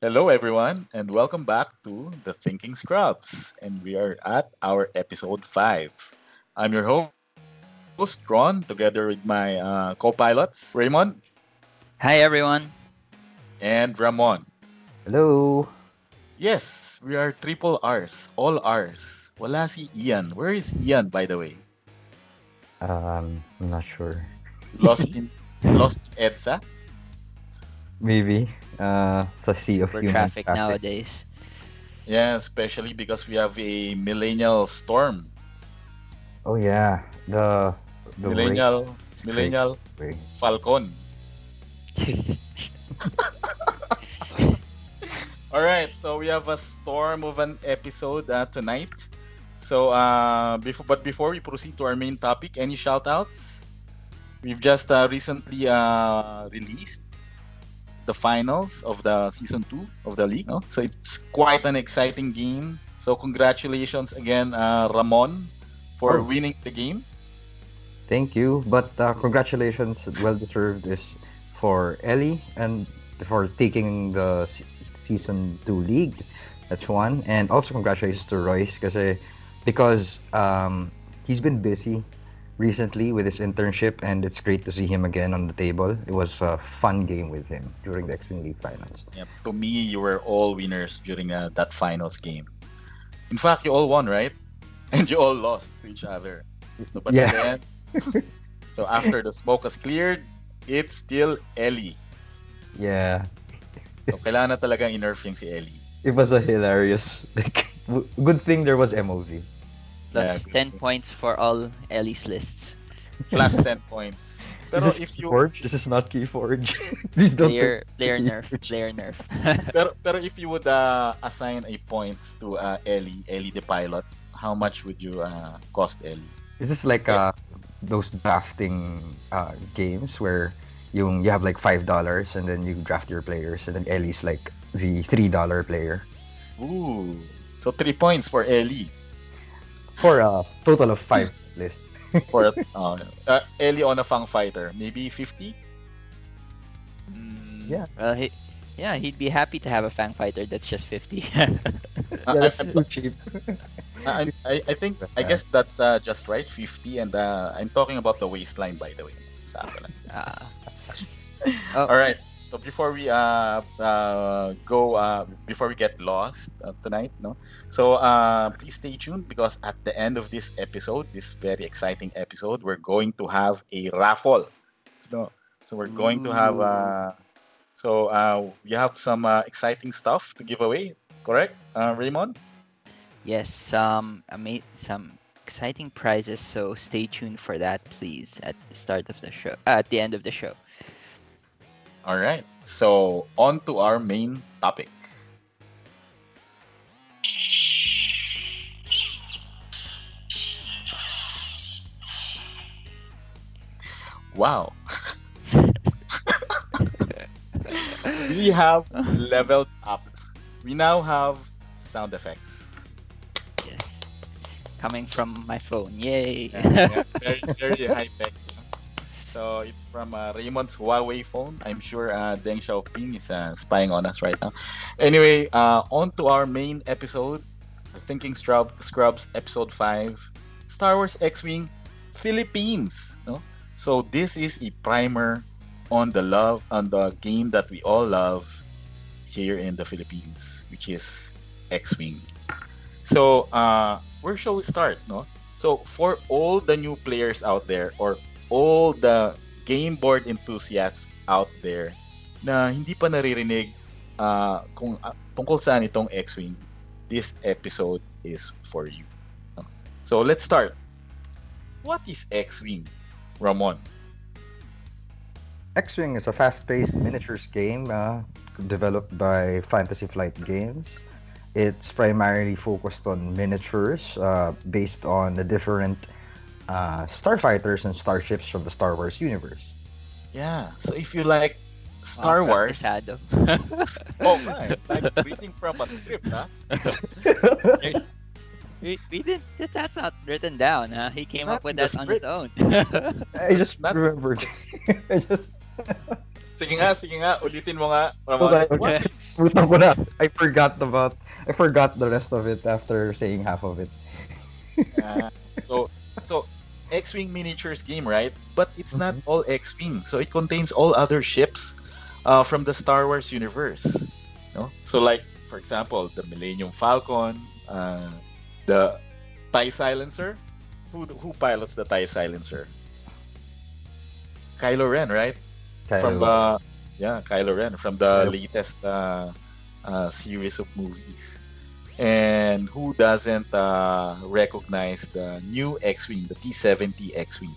Hello, everyone, and welcome back to the Thinking Scrubs. And we are at our episode 5. I'm your host, Ron, together with my uh, co pilots, Raymond Hi everyone. and Ramon. Hello. Yes, we are triple R's, all R's. Wala si Ian. Where is Ian, by the way? Um, I'm not sure. Lost in Lost in EDSA? Maybe. Uh, sa sea of human traffic nowadays. Yeah, especially because we have a millennial storm. Oh yeah, the the millennial, millennial Wait, Falcon. All right, so we have a storm of an episode uh, tonight. So, uh, before but before we proceed to our main topic, any shout outs? We've just uh, recently uh, released the finals of the season two of the league. No? So it's quite an exciting game. So congratulations again, uh, Ramon, for Oh. winning the game. Thank you, but uh, congratulations, well deserved is for Ellie and for taking the season two league. That's one, and also congratulations to Royce kasi because um, he's been busy recently with his internship, and it's great to see him again on the table. It was a fun game with him during the X-Wing League finals. Yep. To me, you were all winners during uh, that finals game. In fact, you all won, right? And you all lost to each other. So, but Yeah. end, so after the smoke has cleared, it's still Ellie. Yeah, So, kailangan na talagang i-nerf si Ellie. it was a hilarious. Like, good thing there was MOV. That's Yeah, 10 points for all Ellie's lists. Plus 10 points. Pero is this if you Keyforge? This is not Keyforge. Please don't. Player, think player it's nerf, Keyforge. player nerf. pero, pero if you would uh, assign a points to uh, Ellie, Ellie the pilot, how much would you uh, cost Ellie? Is this like uh, those drafting uh, games where yung you have like five dollars and then you draft your players and then Ellie's like the three dollar player Ooh. So 3 points for Ellie. For a total of five list. For uh, uh, Ellie on a Fang Fighter. Maybe 50? Mm, Yeah. well, he, yeah, he'd be happy to have a Fang Fighter that's just 50. Uh, Yeah, I, that's I'm- too cheap. I, I, I think I guess that's uh, just right 50 and uh, I'm talking about the waistline by the way Sa akin. Ah. oh, all right so before we uh, uh, go uh, before we get lost uh, tonight no? So uh, please stay tuned because at the end of this episode this very exciting episode we're going to have a raffle no? So we're going to have uh, so uh, we have some exciting stuff to give away correct Raymond? Yes, some ama- some exciting prizes, so stay tuned for that, please, at the start of the show, at the end of the show. All right. So on to our main topic. Wow. we have leveled up. We now have sound effects. Yes, coming from my phone. Yay! Yeah, very, very high tech. So it's from uh, Raymond's Huawei phone. I'm sure uh, Deng Xiaoping is uh, spying on us right now. Anyway, uh, on to our main episode, the Thinking Scrub, Scrubs episode 5, Star Wars X-Wing Philippines. No? So this is a primer on the love, on the game that we all love here in the Philippines, which is X-Wing. So uh, where shall we start? No? So for all the new players out there or all the game board enthusiasts out there na hindi pa naririnig uh, kung uh, tungkol saan itong X-Wing, this episode is for you. So let's start. What is X-Wing, Ramon? X-Wing is a fast-paced miniatures game uh, developed by Fantasy Flight Games. It's primarily focused on miniatures uh, based on the different uh, starfighters and starships from the Star Wars universe. Yeah. So if you like Star Wow, Wars, Practicado. oh right, like reading from a script, huh? We, we didn't. That's not written down, huh? He came Not up with in the that on his own. I just Not- remembered. I just Sige nga, sige nga, ulitin mo nga. Okay, Ramon. What okay. is- ko na. I forgot about I forgot the rest of it after saying half of it. Ah, so, so X-wing miniatures game, right? But it's not all X-wing. So it contains all other ships uh, from the Star Wars universe. No? So like, for example, the Millennium Falcon, uh, the TIE Silencer. Who who pilots the TIE Silencer? Kylo Ren, right? From Kylo. the yeah, Kylo Ren from the Yep. latest uh, uh, series of movies. And who doesn't uh, recognize the new X-wing, the T-70 X-wing?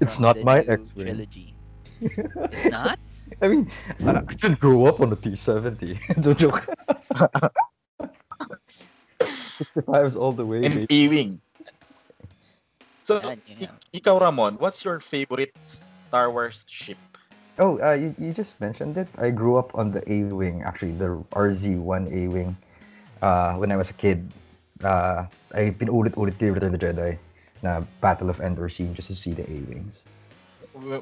it's from not my X-wing. trilogy. It's not. I mean, I I didn't grow up on the T70. Don't joke. 65 is all the way. And baby. E-wing. So, Yan, yun ik- yan. ikaw Ramon, what's your favorite Star Wars ship? Oh, uh, you, you just mentioned it. I grew up on the A wing, actually, the RZ1 A wing. Uh, when I was a kid, uh, I pinulit-ulit ko yung Return of the Jedi na Battle of Endor scene just to see the A wings.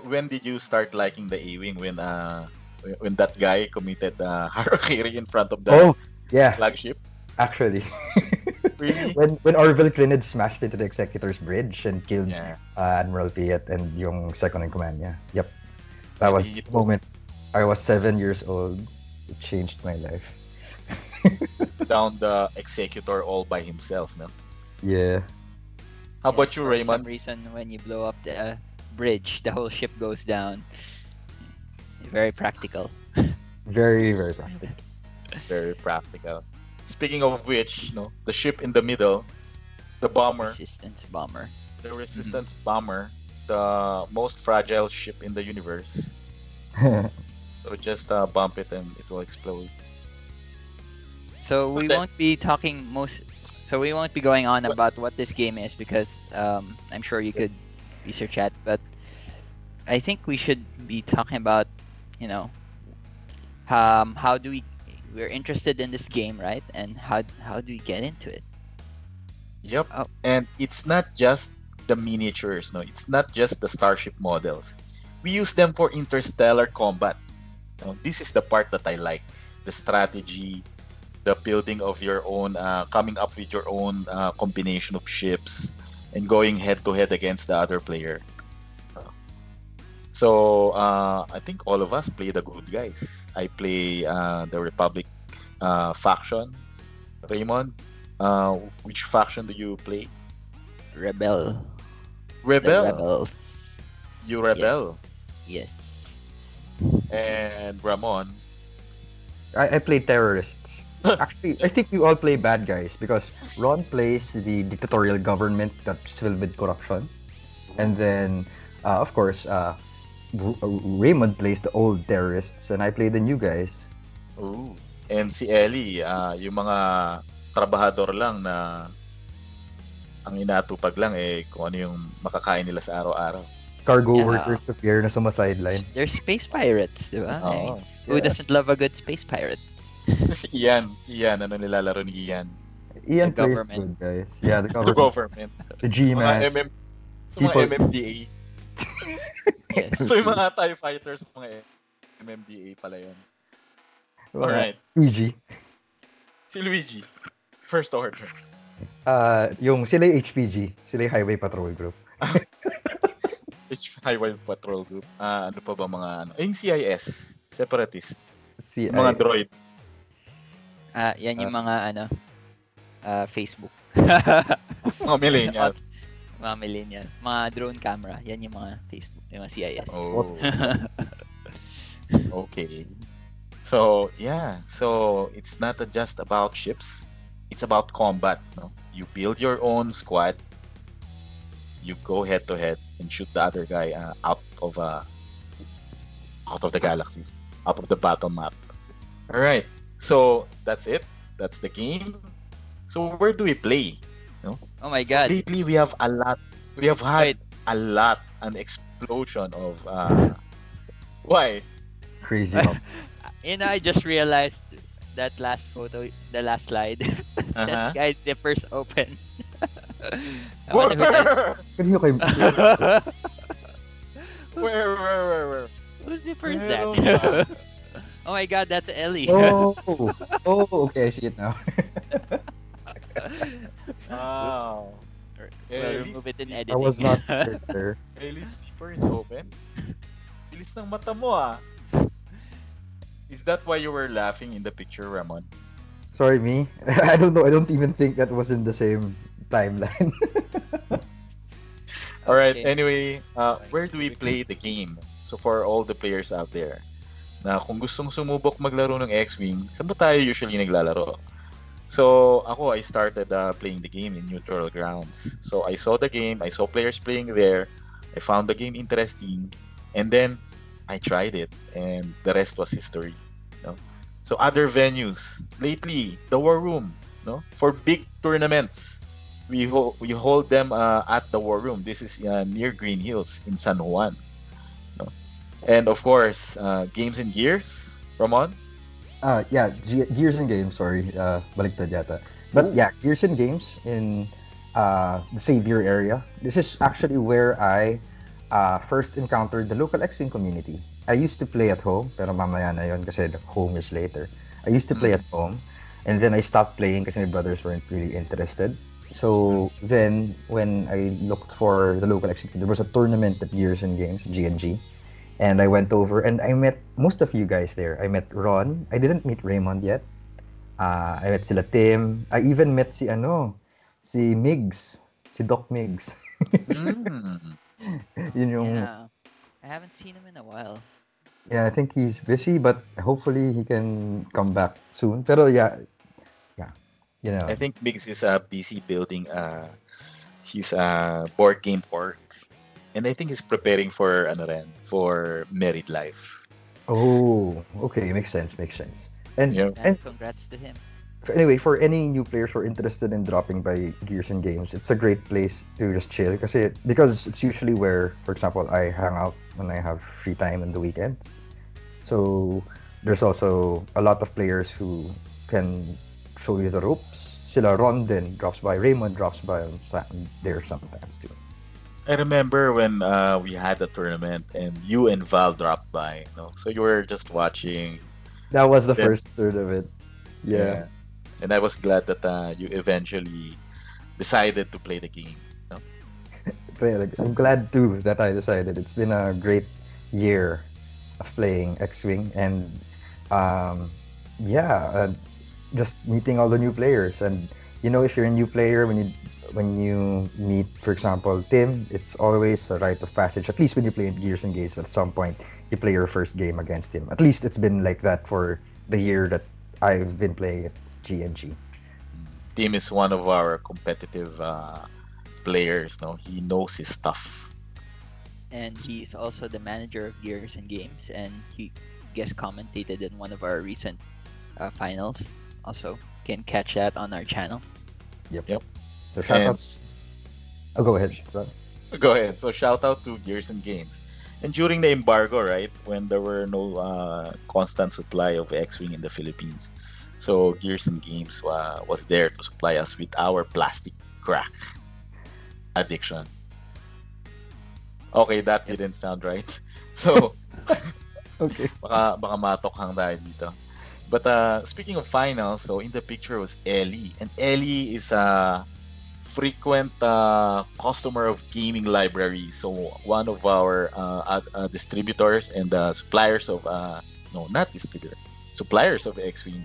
When did you start liking the A wing? When uh, when- when that guy committed uh, harakiri in front of the Oh, yeah, flagship? actually. Really? when when Arvel Crynyd smashed into the Executor's Bridge and killed Yeah. uh, Admiral Piet and yung second in command yeah. Yep. That was the moment I was seven years old. It changed my life. Down the executor all by himself, no? Yeah. How Yes, about you, for Raymond? some reason, when you blow up the uh, bridge, the whole ship goes down. Very practical. Very, very practical. Very practical. Speaking of which, no, the ship in the middle, the bomber, Resistance bomber. the resistance bomber, the most fragile ship in the universe. So just uh, bump it and it will explode. So we Okay. won't be talking most. So we won't be going on about what this game is because um, I'm sure you could research that. But I think we should be talking about, you know, um, how do we? We're interested in this game, right? And how how do we get into it? Yep. Oh. And it's not just the miniatures, no. It's not just the starship models. We use them for interstellar combat. This is the part that I like. The strategy, the building of your own, uh, coming up with your own uh, combination of ships, and going head to head against the other player. So uh, I think all of us play the good guys. I play uh, the Republic uh, faction. Raymond, uh, which faction do you play? Rebel. The Rebel. rebels. You rebel. Yes. And Ramon. I, I play terrorists. Actually, I think we all play bad guys because Ron plays the dictatorial government that's filled with corruption. And then, uh, of course, uh, uh, Raymond plays the old terrorists and I play the new guys. Ooh. And si Ellie, uh, yung mga trabahador lang na ang inatupag lang eh kung ano yung makakain nila sa araw-araw. Cargo Yeah. workers appear na sa sideline. They're space pirates, di ba? I mean, Oo. Who Yeah. doesn't love a good space pirate? si Ian, si Ian, ano nilalaro ni Ian? Ian The plays government. good guys. Yeah, the The government. government. The Mga G-Man. MM, mga MMDA. Yes. So yung mga TIE fighters, mga MMDA pala yun. Alright. PG. Si Luigi. First order. Uh, yung sila yung HPG. Sila yung Highway Patrol Group. H Highway Patrol Group. Ah, ano pa ba mga ano? Yung CIS. Separatist. Si, Yung mga droid. Ah, yan yung mga ano, ah, Facebook. Mga millennials. mga millennial. Mga drone camera. Yan yung mga Facebook. Yung mga CIS. Oh. okay. So, yeah. So, it's not just about ships. It's about combat, no? You build your own squad. You go head to head and shoot the other guy uh, out of uh, out of the galaxy, out of the battle map. All right. So, that's it. That's the game. So, where do we play? oh my god. Lately, we have a lot. We have had Wait. a lot, an explosion of. Uh, why? Crazy. and I just realized that last photo, the last slide. Uh-huh. that guy's zippers open. I wonder who that- Kanino kayo? where, where, where, where? Whose zipper is that? oh my god, that's Ellie. oh, oh, okay, I see it now. Wow. We'll remove it in editing. I was not there. Ellie's zipper is open. Bilis ng mata mo ah. Is that why you were laughing in the picture, Ramon? Sorry, me. I don't know. I don't even think that was in the same timeline. All right. Okay. Anyway, uh, where do we play the game? So for all the players out there, na kung gustong sumubok maglaro ng X-Wing, saan ba tayo usually naglalaro? So ako, I started uh, playing the game in neutral grounds. So I saw the game, I saw players playing there, I found the game interesting, and then I tried it, and the rest was history. No? So other venues, lately, the War Room, no, for big tournaments, we ho- we hold them uh, at the War Room. This is uh, near Green Hills in San Juan. No? And of course, uh, Games and Gears, Ramon. Ah, yeah, Ge- Gears and Games, sorry. Uh, baliktad yata. But yeah, Gears and Games in uh, the Xavier area. This is actually where I uh, first encountered the local X-Wing community. I used to play at home, pero mamaya na yon kasi home is later. I used to play Mm. at home, and then I stopped playing kasi my brothers weren't really interested. So then, when I looked for the local X-Wing, there was a tournament at Gears and Games, G&G. And I went over and I met most of you guys there. I met Ron. I didn't meet Raymond yet. Uh, I met sila Tim. I even met si ano, si Migs, si Doc Migs. Mm. Yun yung, yeah. Yeah. I haven't seen him in a while. Yeah, I think he's busy, but hopefully he can come back soon. Pero yeah, yeah, you know. I think Biggs is uh, busy building uh, his uh, board game org. And I think he's preparing for ano rin, for married life. Oh, okay, makes sense, makes sense. And Yeah. and And congrats to him. Anyway, for any new players who are interested in dropping by Gears and Games, it's a great place to just chill kasi because it's usually where, for example, I hang out when I have free time on the weekends. So there's also a lot of players who can show you the ropes. Sila Ron din drops by, Raymond drops by there sometimes too. I remember when uh, we had a tournament and you and Val dropped by. No? So you were just watching. That was the Then- first third of it. Yeah. And I was glad that uh, you eventually decided to play the game. I'm glad too that I decided. It's been a great year of playing X-Wing and um, yeah, uh, just meeting all the new players. And you know, if you're a new player, when you when you meet, for example, Tim, it's always a rite of passage. At least when you play Gears and Games, at some point you play your first game against him. At least it's been like that for the year that I've been playing at GNG. Tim is one of our competitive uh, players. No, he knows his stuff. And he's also the manager of Gears and Games, and he guest commentated in one of our recent uh, finals. Also, can catch that on our channel. Yep. Yep. So shout And out. Oh, go ahead. Ron. Go ahead. So shout out to Gears and Games. And during the embargo, right, when there were no uh, constant supply of X-wing in the Philippines, so Gears and Games uh, was there to supply us with our plastic crack addiction. Okay, that didn't sound right. So Okay. baka baka matokhang tayo dito. But uh, speaking of finals, so in the picture was Ellie, and Ellie is a frequent uh, customer of Gaming Library. So one of our uh, uh, distributors and uh, suppliers of uh, no, not distributor, suppliers of X-wing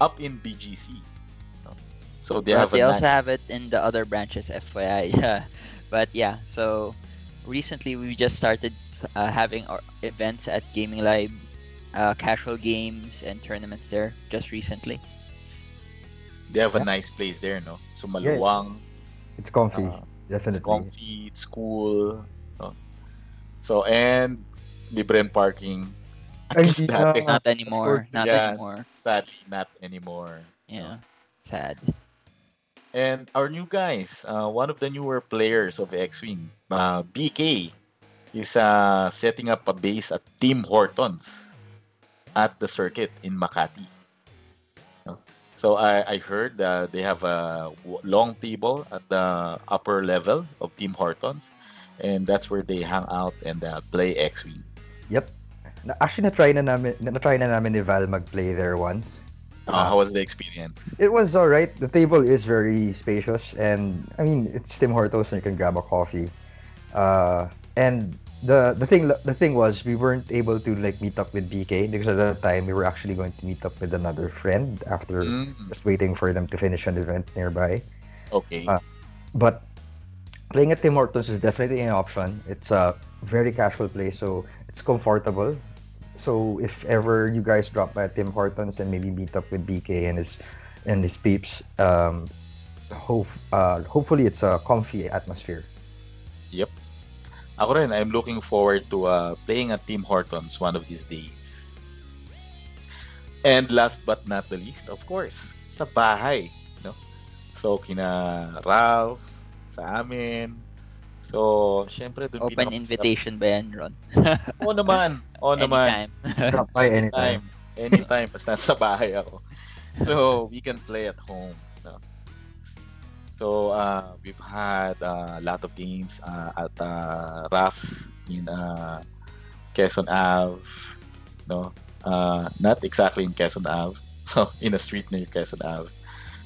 up in BGC. So they have they a also have it in the other branches, FYI. Yeah. But yeah, so recently we just started uh, having our events at Gaming Live, uh, casual games and tournaments there just recently. they have a nice place there, no? So maluwang, It's comfy. uh, Definitely. It's comfy, it's cool. no? So, and libre and parking. At Ay, least hindi dati, na. Not anymore. Not Yeah. anymore. sadly, not anymore. Yeah. Sad. And our new guys, uh, one of the newer players of X-Wing, uh, BK, is uh, setting up a base at Tim Hortons at the circuit in Makati. So I, I heard that they have a long table at the upper level of Tim Hortons, and that's where they hang out and uh, play X-Wing. Yep. Na- Actually, na-try na namin, na-try na namin ni Val mag-play there once. Uh, how was the experience? It was alright. The table is very spacious, and I mean, it's Tim Hortons, and you can grab a coffee. Uh, and the the thing the thing was, we weren't able to like meet up with BK because at that time we were actually going to meet up with another friend after Mm, just waiting for them to finish an event nearby. okay. Uh, But playing at Tim Hortons is definitely an option. It's a very casual place, so it's comfortable. So if ever you guys drop by Tim Hortons and maybe meet up with BK and his and his peeps, um, hope uh, hopefully it's a comfy atmosphere. Ako rin, I'm looking forward to uh, playing at Tim Hortons one of these days. And last but not the least, of course, sa bahay. No? So, kina Ralph, sa amin. So, syempre, dun Open pinakamasarap- invitation ba yan, Ron? Oo naman. Oo naman. Anytime. Drop by anytime. Anytime. Anytime. Basta sa bahay ako. So, we can play at home. No? So, uh, we've had uh, a lot of games uh, at uh, RAFs in uh, Quezon Ave. No? Uh, not exactly in Quezon Ave. So, in a street near Quezon Ave.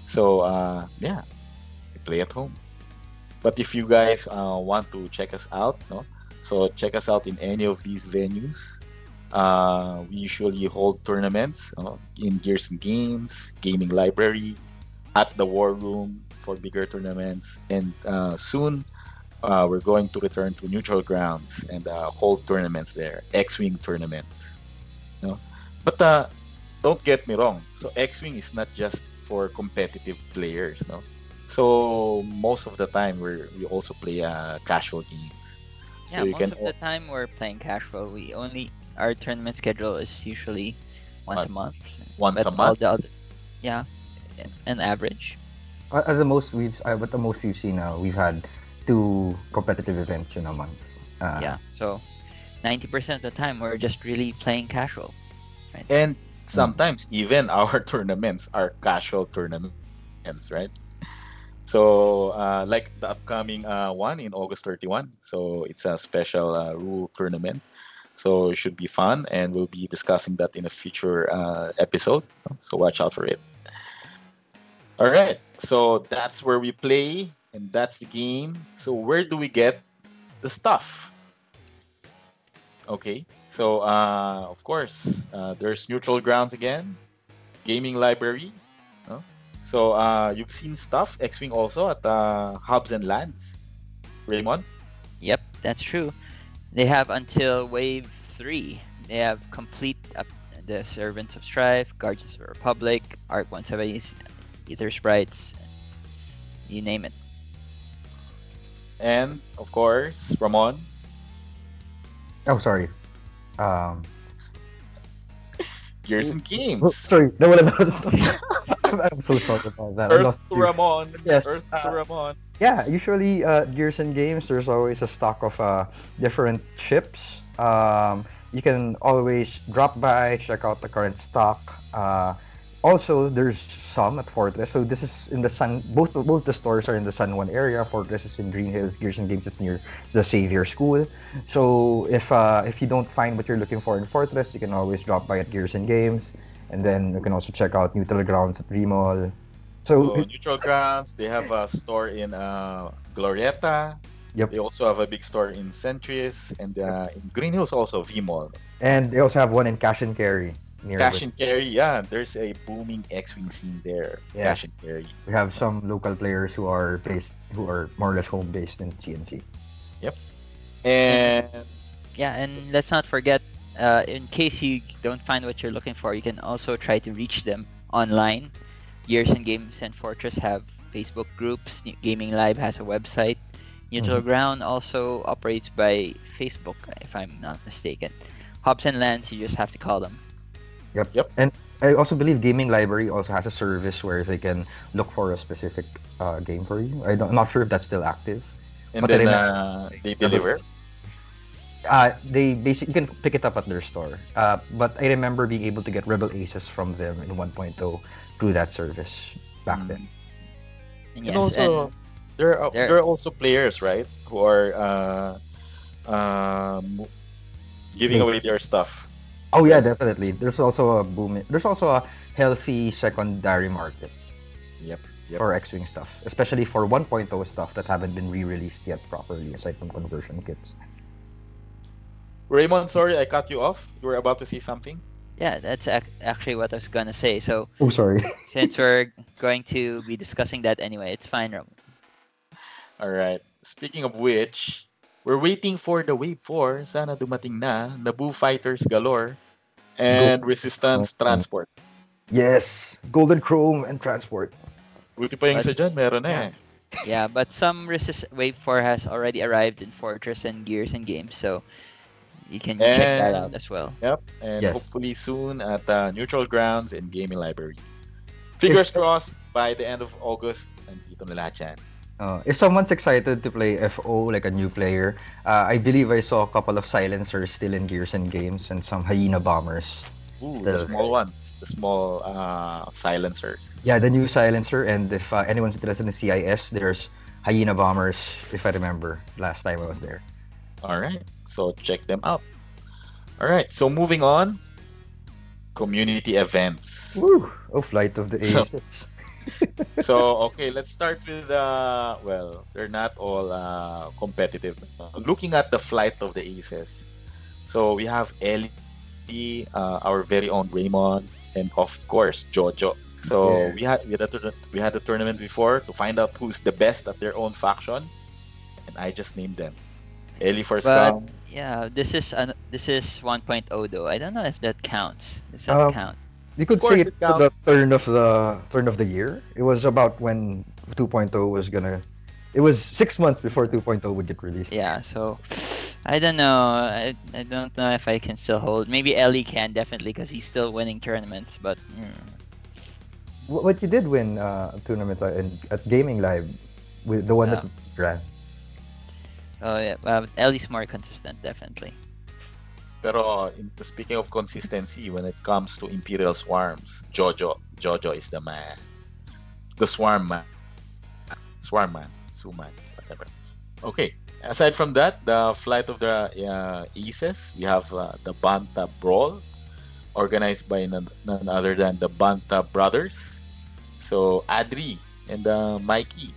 So, uh, yeah. We play at home. But if you guys uh, want to check us out, no? So, check us out in any of these venues. Uh, we usually hold tournaments in Gears and Games, Gaming Library, at the War Room for bigger tournaments, and uh, soon uh, we're going to return to neutral grounds and uh, hold tournaments there, X-wing tournaments. No, but uh, don't get me wrong. So X-wing is not just for competitive players. No, so most of the time we we also play uh, casual games. Yeah, so you most can of the time we're playing casual. We only our tournament schedule is usually once a month. once but a month. the other, yeah, an average. At at the most we've uh, what the most we've seen now, we've had two competitive events in a month. Uh, yeah, so ninety percent of the time we're just really playing casual. And sometimes even our tournaments are casual tournaments, right? So, uh, like the upcoming uh, one in August 31. So, it's a special uh, rule tournament. So, it should be fun, and we'll be discussing that in a future uh, episode. So, watch out for it. All right. So, that's where we play, and that's the game. So, where do we get the stuff? Okay. So, uh, of course, uh, there's neutral grounds again, gaming library. No? So, uh, you've seen stuff X-wing also at uh, Hobbes and Landes. Raymond. Yep, that's true. They have until wave three. They have complete up the Servants of Strife, Guardians of the Republic, Arc 170, Aethersprites, you name it. and of course Ramon. Oh, sorry. Um, Gears and oh, Games. sorry. No, wala I'm, I'm so sorry about that. Earth to. Ramon. Yes, Earth to uh, Ramon. Yeah, usually uh, Gears and Games, there's always a stock of uh, different ships. Um, you can always drop by, check out the current stock. Uh, also, there's some at Fortress. So this is in the Sun. Both both the stores are in the Sun One area. Fortress is in Green Hills. Gears and Games is near the Xavier School. So if uh, if you don't find what you're looking for in Fortress, you can always drop by at Gears and Games. And then you can also check out Neutral Grounds at Remall. So, So neutral grounds. They have a store in uh, Glorieta. Yep. They also have a big store in Centris and uh, in Green Hills also V Mall. and they also have one in Cash and Carry. Near Cash and carry, yeah. There's a booming X-wing scene there. Yeah. Cash and carry. we have some local players who are based who are more or less home based in CNC. Yep. And Yeah, and let's not forget, uh, in case you don't find what you're looking for, you can also try to reach them online. Gears and Games and Fortress have Facebook groups. Gaming Live has a website. Neutral Ground also operates by Facebook, if I'm not mistaken. Hobbes and Landes, you just have to call them. Yep. Yep. And I also believe Gaming Library also has a service where they can look for a specific uh, game for you. I don't, I'm not sure if that's still active. and But then then, uh, they deliver. Uh, they basically you can pick it up at their store. Uh, but I remember being able to get Rebel Aces from them in 1.0 through that service back Mm. then. And And yes, also, there are there- there are also players, right, who are uh, um, giving They- away their stuff. Oh yeah, definitely. There's also a boom. There's also a healthy secondary market Yep. Yep. for X-wing stuff, especially for 1.0 stuff that haven't been re-released yet properly, aside from conversion kits. Raymond, sorry, I cut you off. You were about to say something. yeah, that's ac- actually what I was gonna say. So Oh, sorry. since we're going to be discussing that anyway, it's fine, Rom. All right. Speaking of which, we're waiting for the Wave 4. Sana dumating na. Naboo Fighters galore. And Resistance Okay. Transport. yes, Golden Chrome and Transport. Buti pa yung isa That's- dyan, meron na eh. Yeah, but some resist Wave 4 has already arrived in Fortress and Gears and Games, so you can check that out as well. Yep. And Yes. hopefully soon at uh, Neutral Grounds and Gaming Library. Fingers crossed by the end of August. Nandito na lahat yan. Uh, if someone's excited to play FO like a new player, uh, I believe I saw a couple of silencers still in Gears and Games and some hyena bombers. Ooh, the small ones. The small uh, silencers. Yeah, the new silencer, and if uh, anyone's interested in CIS, there's hyena bombers. If I remember, last time I was there. All right. So check them out. All right. So moving on. Community events. Woo! Oh, Flight of the So- Aces. so okay, let's start with uh well, they're not all uh competitive. Looking at the flight of the aces. So we have Ellie, uh, our very own Raymond, and of course Jojo. So Yeah. we had we had, a, we had a tournament before to find out who's the best at their own faction, and I just named them. Ellie for But Scum. yeah, this is an, this is 1.0 though. I don't know if that counts. This doesn't Um, count. You could course say it it's the turn of the turn of the year. It was about when 2.0 was gonna. It was six months before 2.0 would get released. Yeah, so I don't know. I, I don't know if I can still hold. Maybe Ellie can definitely because he's still winning tournaments. But mm, Wh- What you did win uh, a tournament uh, in, at Gaming Live with the one that ran. Oh yeah, uh, Ellie's more consistent definitely. Pero in, speaking of consistency, when it comes to Imperial Swarms, Jojo, Jojo is the man. The Swarm man. Swarm man. Suman. Whatever. Okay. Aside from that, the flight of the uh, Aces, we have uh, the Banta Brawl, organized by none, none other than the Banta brothers. So Adri and uh, Mikey.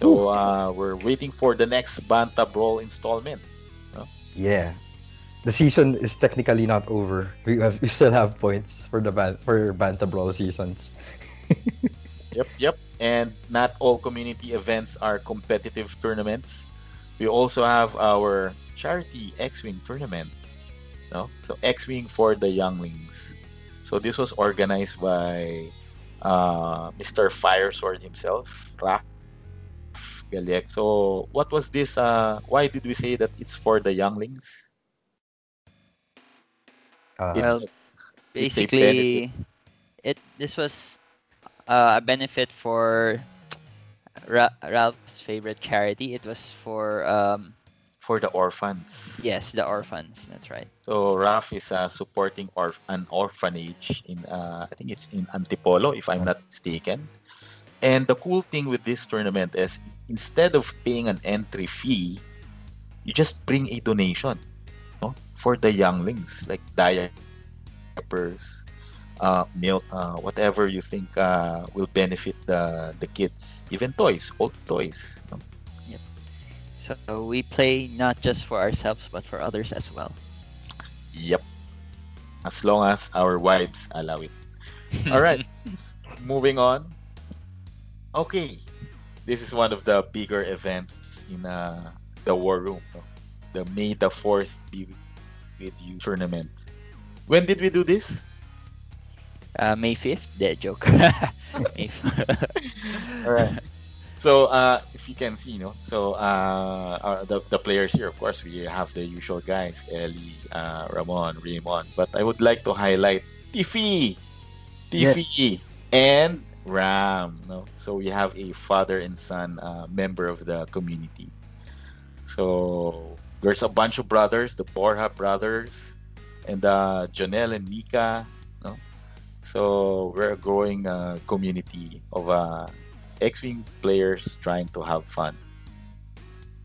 So uh, we're waiting for the next Banta Brawl installment. Yeah. The season is technically not over. We have we still have points for the ban- for Banta Brawl seasons. Yep, yep. And not all community events are competitive tournaments. We also have our charity X-Wing tournament. No? So X-Wing for the younglings. So this was organized by uh, Mr. Firesword himself, Raf Galiek. So what was this? Uh, why did we say that it's for the younglings? Uh, It's Well, it's Basically, it this was uh, a benefit for Ra- Ralph's favorite charity. It was for um for the orphans. yes the orphans. That's right. So Raf is uh, supporting orf- an orphanage in uh, I think it's in Antipolo if I'm not mistaken. And the cool thing with this tournament is instead of paying an entry fee, you just bring a donation, no, for the younglings like diapers, uh, milk, uh, whatever you think uh, will benefit the the kids, even toys, old toys. no? So we play not just for ourselves but for others as well. Yep. As long as our wives allow it. All right. Moving on. Okay. This is one of the bigger events in uh, the War Room. The May the 4th Be With You tournament. When did we do this? Uh, May 5th? Dead joke. May f- All right. So, uh, if you can see, no, so uh, uh, the, the players here, of course, we have the usual guys, Ellie, uh, Ramon, Raymond. But I would like to highlight Tiffy, Tiffy, and Ram. No, so we have a father and son uh, member of the community. So there's a bunch of brothers, the Borja brothers, and uh, Jonel and Mika. No, so we're a growing uh, community of uh, X-wing players trying to have fun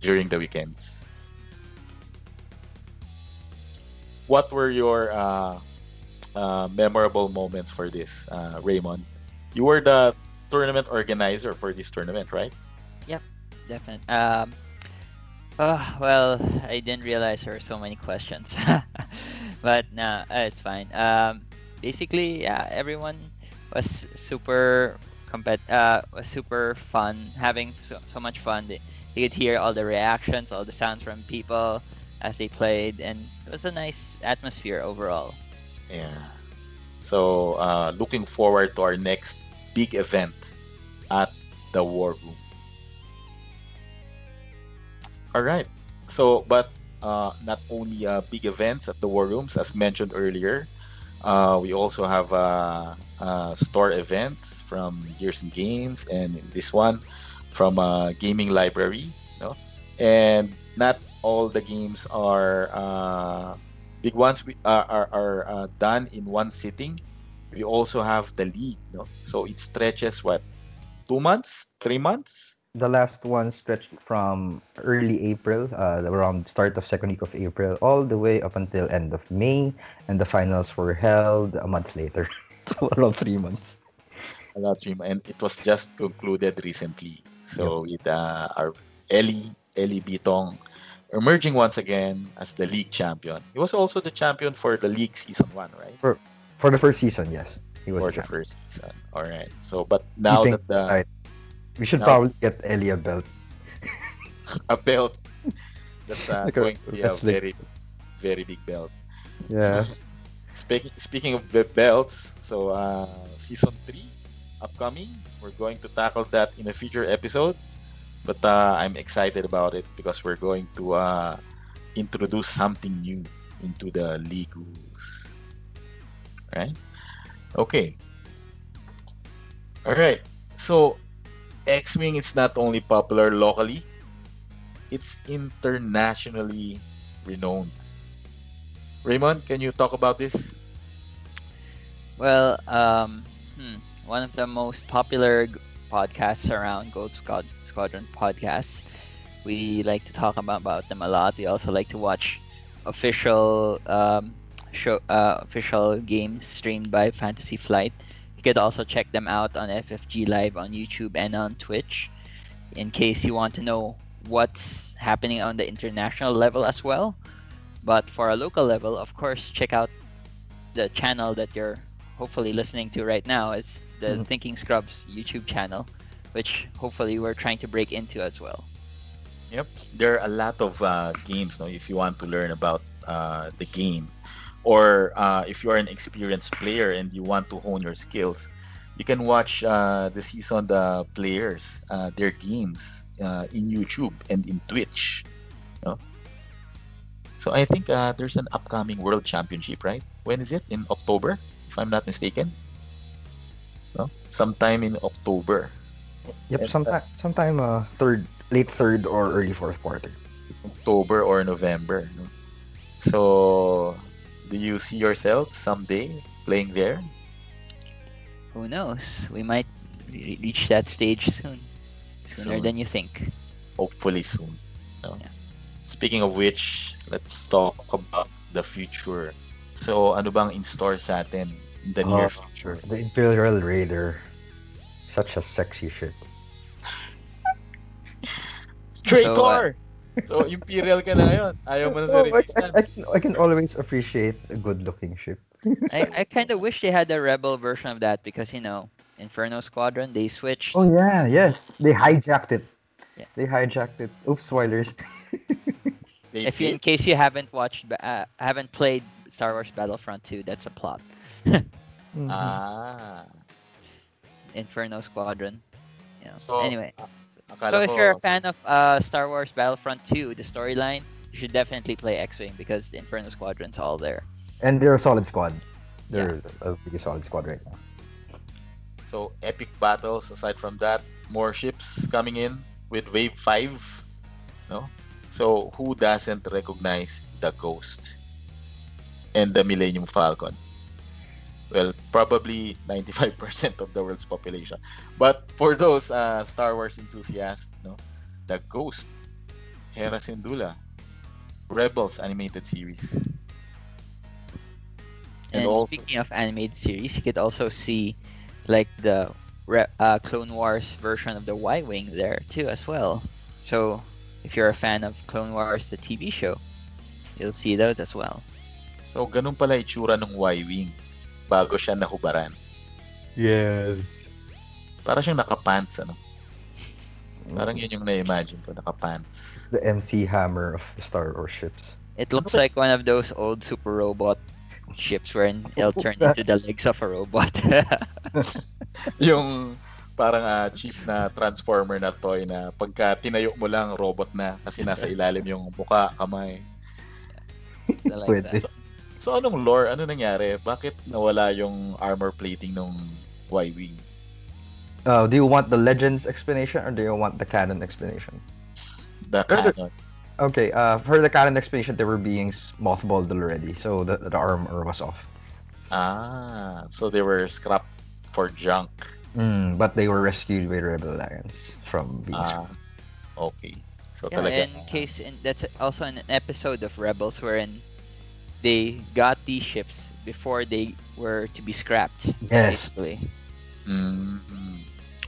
during the weekends. What were your uh, uh, memorable moments for this, uh, Raymond? You were the tournament organizer for this tournament, right? Yep, definitely. Um, oh, well, I didn't realize there were so many questions. but no, it's fine. Um, basically, yeah, everyone was super compet uh was super fun, having so, so much fun. They, you could hear all the reactions, all the sounds from people as they played, and it was a nice atmosphere overall. Yeah. So, uh, looking forward to our next big event at the War Room. All right. So, but uh, not only uh, big events at the War Rooms, as mentioned earlier, uh, we also have uh, uh, store events from Gears and Games, and this one from uh, Gaming Library. No, and not all the games are big ones. We are are, are done in one sitting. We also have the league. No, so it stretches what two months, three months. The last one stretched from early April, uh, around start of second week of April, all the way up until end of May, and the finals were held a month later, so around three months. a lot dream and it was just concluded recently so with uh, our Ellie Ellie Bitong emerging once again as the league champion he was also the champion for the league season one right For the first season, yes, he was. for the first season all right so but now Keeping that the tight. we should now- probably get Ellie a belt. a belt that's uh, Like going to be a very very big belt Yeah. Speaking speaking of the belts, so uh, season three upcoming. We're going to tackle that in a future episode, but uh, I'm excited about it because we're going to uh, introduce something new into the league rules. Right? Okay. All right. So X-wing is not only popular locally; it's internationally renowned. Raymond, can you talk about this? Well, um, hmm, one of the most popular podcasts around Gold Squad- Squadron podcasts. We like to talk about, about them a lot. We also like to watch official um, show, uh, official games streamed by Fantasy Flight. You could also check them out on FFG Live on YouTube and on Twitch. In case you want to know what's happening on the international level as well. But for a local level, of course, check out the channel that you're hopefully listening to right now. It's the Mhm. Thinking Scrubs YouTube channel, which hopefully we're trying to break into as well. Yep, there are a lot of uh, games. No, if you want to learn about uh, the game, or uh, if you are an experienced player and you want to hone your skills, you can watch uh, the seasoned uh, players uh, their games uh, in YouTube and in Twitch. No? So I think uh, there's an upcoming World Championship, right? When is it? In October, if I'm not mistaken. No, sometime in October. Yep. And, uh, Sometime, sometime uh, third, late third or early fourth quarter. October or November. No? So, do you see yourself someday playing there? Who knows? We might re- reach that stage soon, sooner Soon. than you think. Hopefully soon. No? Yeah. Speaking of which, let's talk about the future. So, ano bang in store sa atin in the near Oh, future? The Imperial Raider, such a sexy shit. Traitor! So, uh, So, imperial ka na ngayon. Ayaw mo na sa Oh, I, I, I, can, I can always appreciate a good-looking ship. I, I kind of wish they had a rebel version of that because you know Inferno Squadron they switched. Oh yeah, yes, they hijacked it. Yeah. They hijacked it. Oops, spoilers. If you, in case you haven't watched, uh, haven't played Star Wars Battlefront 2, that's a plot. Mhm. Ah. Inferno Squadron. You know. So, anyway, Akala so if you're a fan of uh, Star Wars Battlefront 2, the storyline, you should definitely play X-wing because the Inferno Squadron's all there. and they're a solid squad. They're a pretty solid squad right now. So epic battles. Aside from that, more ships coming in with Wave Five. No, So, who doesn't recognize the Ghost and the Millennium Falcon? Well, probably 95% of the world's population. But for those uh, Star Wars enthusiasts, no, the Ghost, Hera Syndulla, Rebels animated series. And And also- speaking of animated series, you could also see like the re- uh, Clone Wars version of the Y Wing there too as well. So if you're a fan of Clone Wars, the TV show, you'll see those as well. So, ganun pala itsura ng Y-Wing bago siya nahubaran. Yes. Para siyang nakapants, ano? Parang yun yung na-imagine ko, nakapants. The MC Hammer of the Star Wars ships. It looks like one of those old super robot ships wherein it'll turn into the legs of a robot. yung parang ah, cheap na transformer na toy na pagka tinayo mo lang robot na kasi nasa ilalim yung muka, kamay. Like Pwede. that. So anong lore? Ano nangyari? Bakit nawala yung armor plating nung Y-Wing? Uh, do you want the Legends explanation or do you want the canon explanation? The canon. Okay, uh, for the canon explanation, they were being s- mothballed already, so the, the armor was off. Ah, so they were scrapped for junk. Mm, but they were rescued by Rebel Alliance from being Ah, okay. So Yeah, talaga. in case in, that's also an episode of Rebels wherein they got these ships before they were to be scrapped. Yes. Basically. Mm,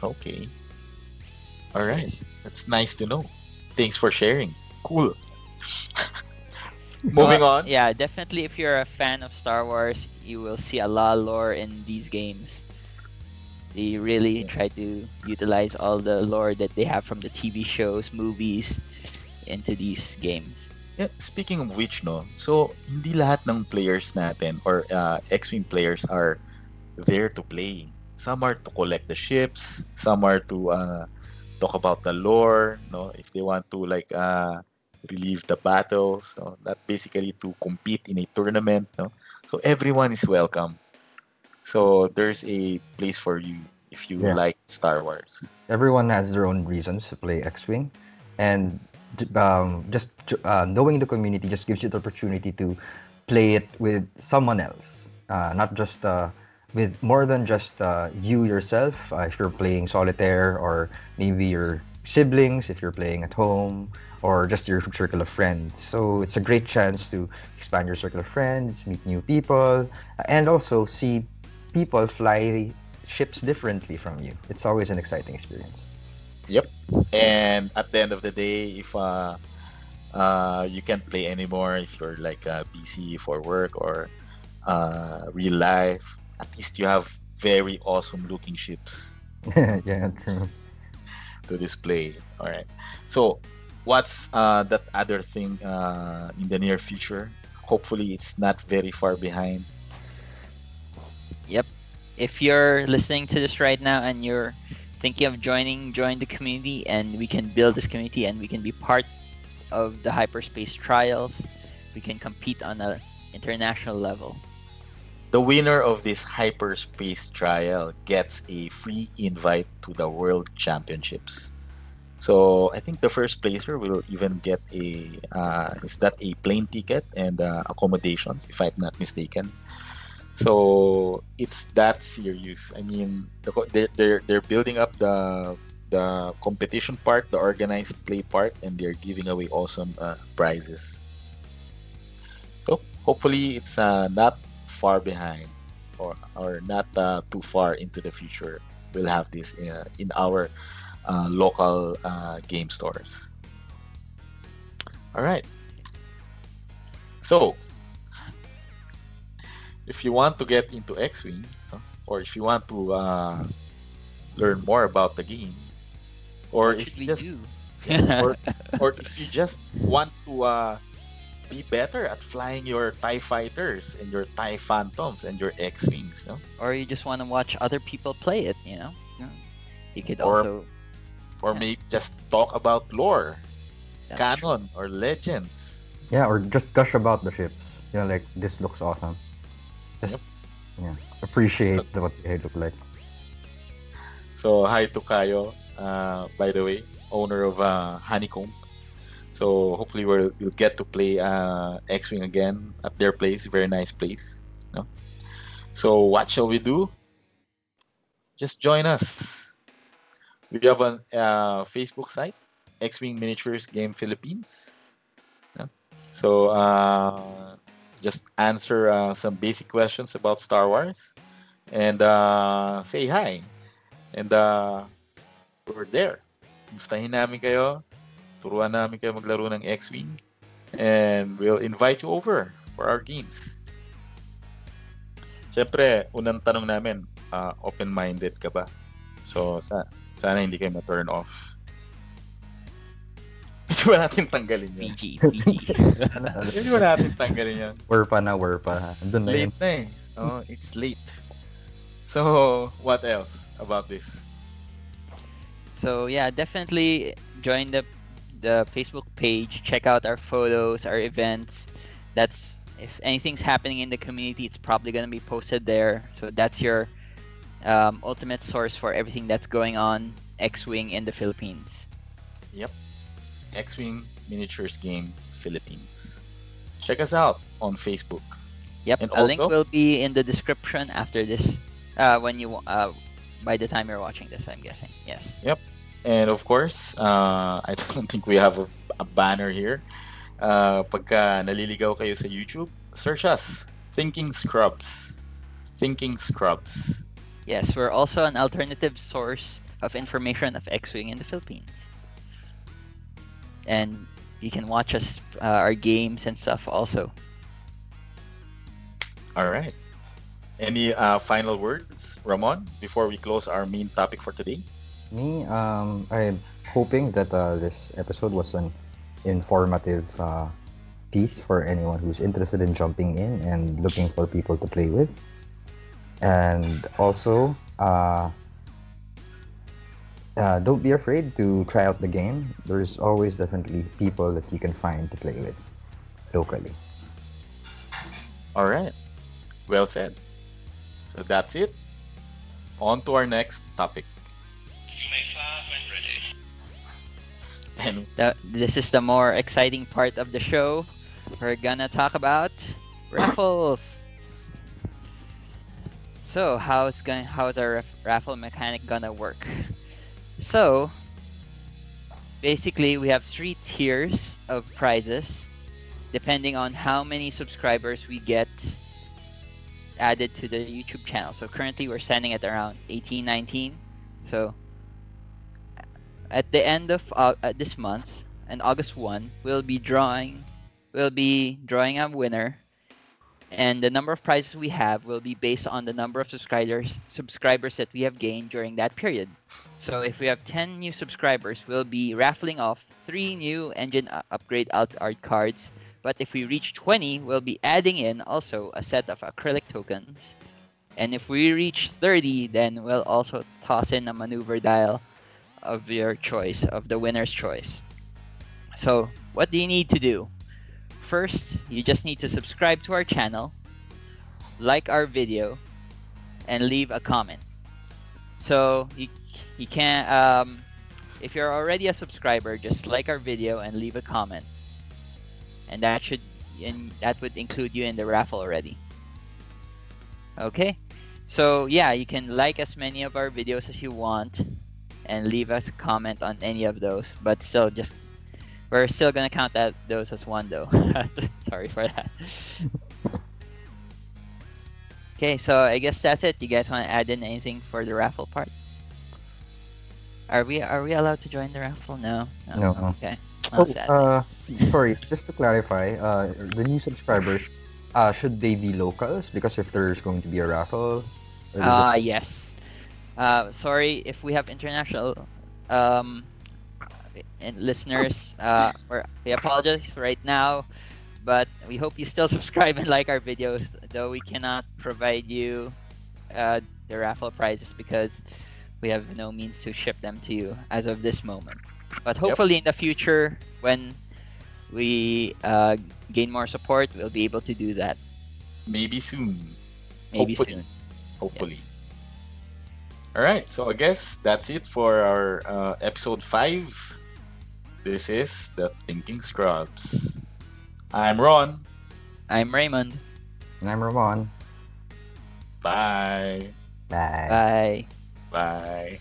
okay. All right. That's nice to know. Thanks for sharing. Cool. Moving Well, on. Yeah, definitely. If you're a fan of Star Wars, you will see a lot of lore in these games. They really try to utilize all the lore that they have from the TV shows, movies, into these games. Yeah, speaking of which, no, so hindi lahat ng players natin or uh, X-Wing players are there to play. Some are to collect the ships, some are to uh, talk about the lore, no, if they want to like uh, relieve the battle, so that basically to compete in a tournament, no. So everyone is welcome. So there's a place for you if you Yeah. like Star Wars. everyone has their own reasons to play X-wing, and um, just uh, knowing the community just gives you the opportunity to play it with someone else, uh, not just uh, with more than just uh, you yourself. Uh, if you're playing solitaire, or maybe your siblings, if you're playing at home, or just your circle of friends. So it's a great chance to expand your circle of friends, meet new people, and also see people fly ships differently from you. It's always an exciting experience. And at the end of the day if uh, uh, you can't play anymore if you're like uh, busy for work or uh, real life at least you have very awesome looking ships yeah, true. to display all right so what's uh, that other thing uh, in the near future hopefully it's not very far behind Yep. If you're listening to this right now and you're thinking of joining, join the community, and we can build this community, and we can be part of the hyperspace trials. We can compete on a international level. the winner of this hyperspace trial gets a free invite to the world championships so i think the first placer will even get a uh, is that a plane ticket and uh, accommodations if i'm not mistaken so it's that serious. I mean they're, they're they're building up the the competition part the organized play part and they're giving away awesome uh, prizes. So hopefully it's uh, not far behind or or not uh, too far into the future. We'll have this uh, in our uh, local uh, game stores. All right. So if you want to get into x-wing or if you want to uh, learn more about the game or What if you just do? or, or if you just want to uh, be better at flying your TIE fighters and your TIE phantoms and your X-Wings, no? or you just want to watch other people play it, you know? Yeah. You could Or- also Or Yeah. maybe just talk about lore, that's canon, or legends. Yeah, or just gush about the ships. You know, like this looks awesome. Just, Yep. Yeah, appreciate what they look like. So, hi to Kayo, uh, by the way, owner of uh, Honeycomb. So hopefully we'll, we'll get to play uh, X-wing again at their place. Very nice place. No? So what shall we do? Just join us. We have a uh, Facebook site, X-wing Miniatures Game Philippines. No? So uh, just answer uh, some basic questions about Star Wars and uh, say hi. And uh, we're there. Gustahin namin kayo. Turuan namin kayo maglaro ng X-Wing. And we'll invite you over for our games. Siyempre, unang tanong namin, uh, open-minded ka ba? So, sa sana hindi kayo ma-turn off. Pwede ba natin tanggalin yun? PG, PG. Pwede ba natin tanggalin yun? Were pa na, were pa. Andun na yun. Late na eh. Oh, it's late. So, what else about this? So yeah, definitely join the the Facebook page. Check out our photos, our events. That's if anything's happening in the community, it's probably gonna be posted there. So that's your um, ultimate source for everything that's going on X-wing in the Philippines. X-Wing Miniatures Game Philippines. Check us out on Facebook. Yep, And a link will be in the description after this. Uh, when you uh, by the time you're watching this, I'm guessing. Yes. Yep, and of course, uh, I don't think we have a, a banner here. Uh, pagka naliligaw kayo sa YouTube, search us. Thinking Scrubs. Thinking Scrubs. Yes, we're also an alternative source of information of X-wing in the Philippines, and you can watch us uh, our games and stuff also. All right. Any uh, final words, Ramon, before we close our main topic for today? Me, um, I'm hoping that uh, this episode was an informative uh, piece for anyone who's interested in jumping in and looking for people to play with. And also, uh, uh, don't be afraid to try out the game. There's always definitely people that you can find to play with locally. All right. Well said. So that's it. On to our next topic. And The, this is the more exciting part of the show. We're gonna talk about raffles. So how's going? How's our raffle mechanic gonna work? So basically, we have three tiers of prizes, depending on how many subscribers we get added to the YouTube channel. So currently, we're standing at around 18, 19. So at the end of uh, uh, this month and August 1 we'll be drawing we'll be drawing a winner and the number of prizes we have will be based on the number of subscribers subscribers that we have gained during that period so if we have 10 new subscribers we'll be raffling off three new engine upgrade alt art cards but if we reach 20 we'll be adding in also a set of acrylic tokens and if we reach 30 then we'll also toss in a maneuver dial of your choice, of the winner's choice. So, what do you need to do? First, you just need to subscribe to our channel, like our video, and leave a comment. So, you, you can, um, if you're already a subscriber, just like our video and leave a comment. And that should, and that would include you in the raffle already. Okay? So, yeah, you can like as many of our videos as you want and leave us a comment on any of those. But still, just we're still gonna count that those as one though. Sorry for that. okay, so I guess that's it. You guys want to add in anything for the raffle part? Are we are we allowed to join the raffle? No. No. Okay. Oh, Oh, uh, sorry, just to clarify, uh, the new subscribers, uh, should they be locals? Because if there's going to be a raffle, or is it- Ah, yes. Uh, sorry if we have international um, and listeners. Uh, we're, we apologize right now, but we hope you still subscribe and like our videos. Though we cannot provide you uh, the raffle prizes because we have no means to ship them to you as of this moment. But hopefully in the future, when we uh, gain more support, we'll be able to do that. maybe soon. Maybe Hopefully. soon. Hopefully. Yes. All right. So I guess that's it for our uh, episode five. This is the Thinking Scrubs. I'm Ron. I'm Raymond. And I'm Ramon. Bye. Bye. Bye. Bye.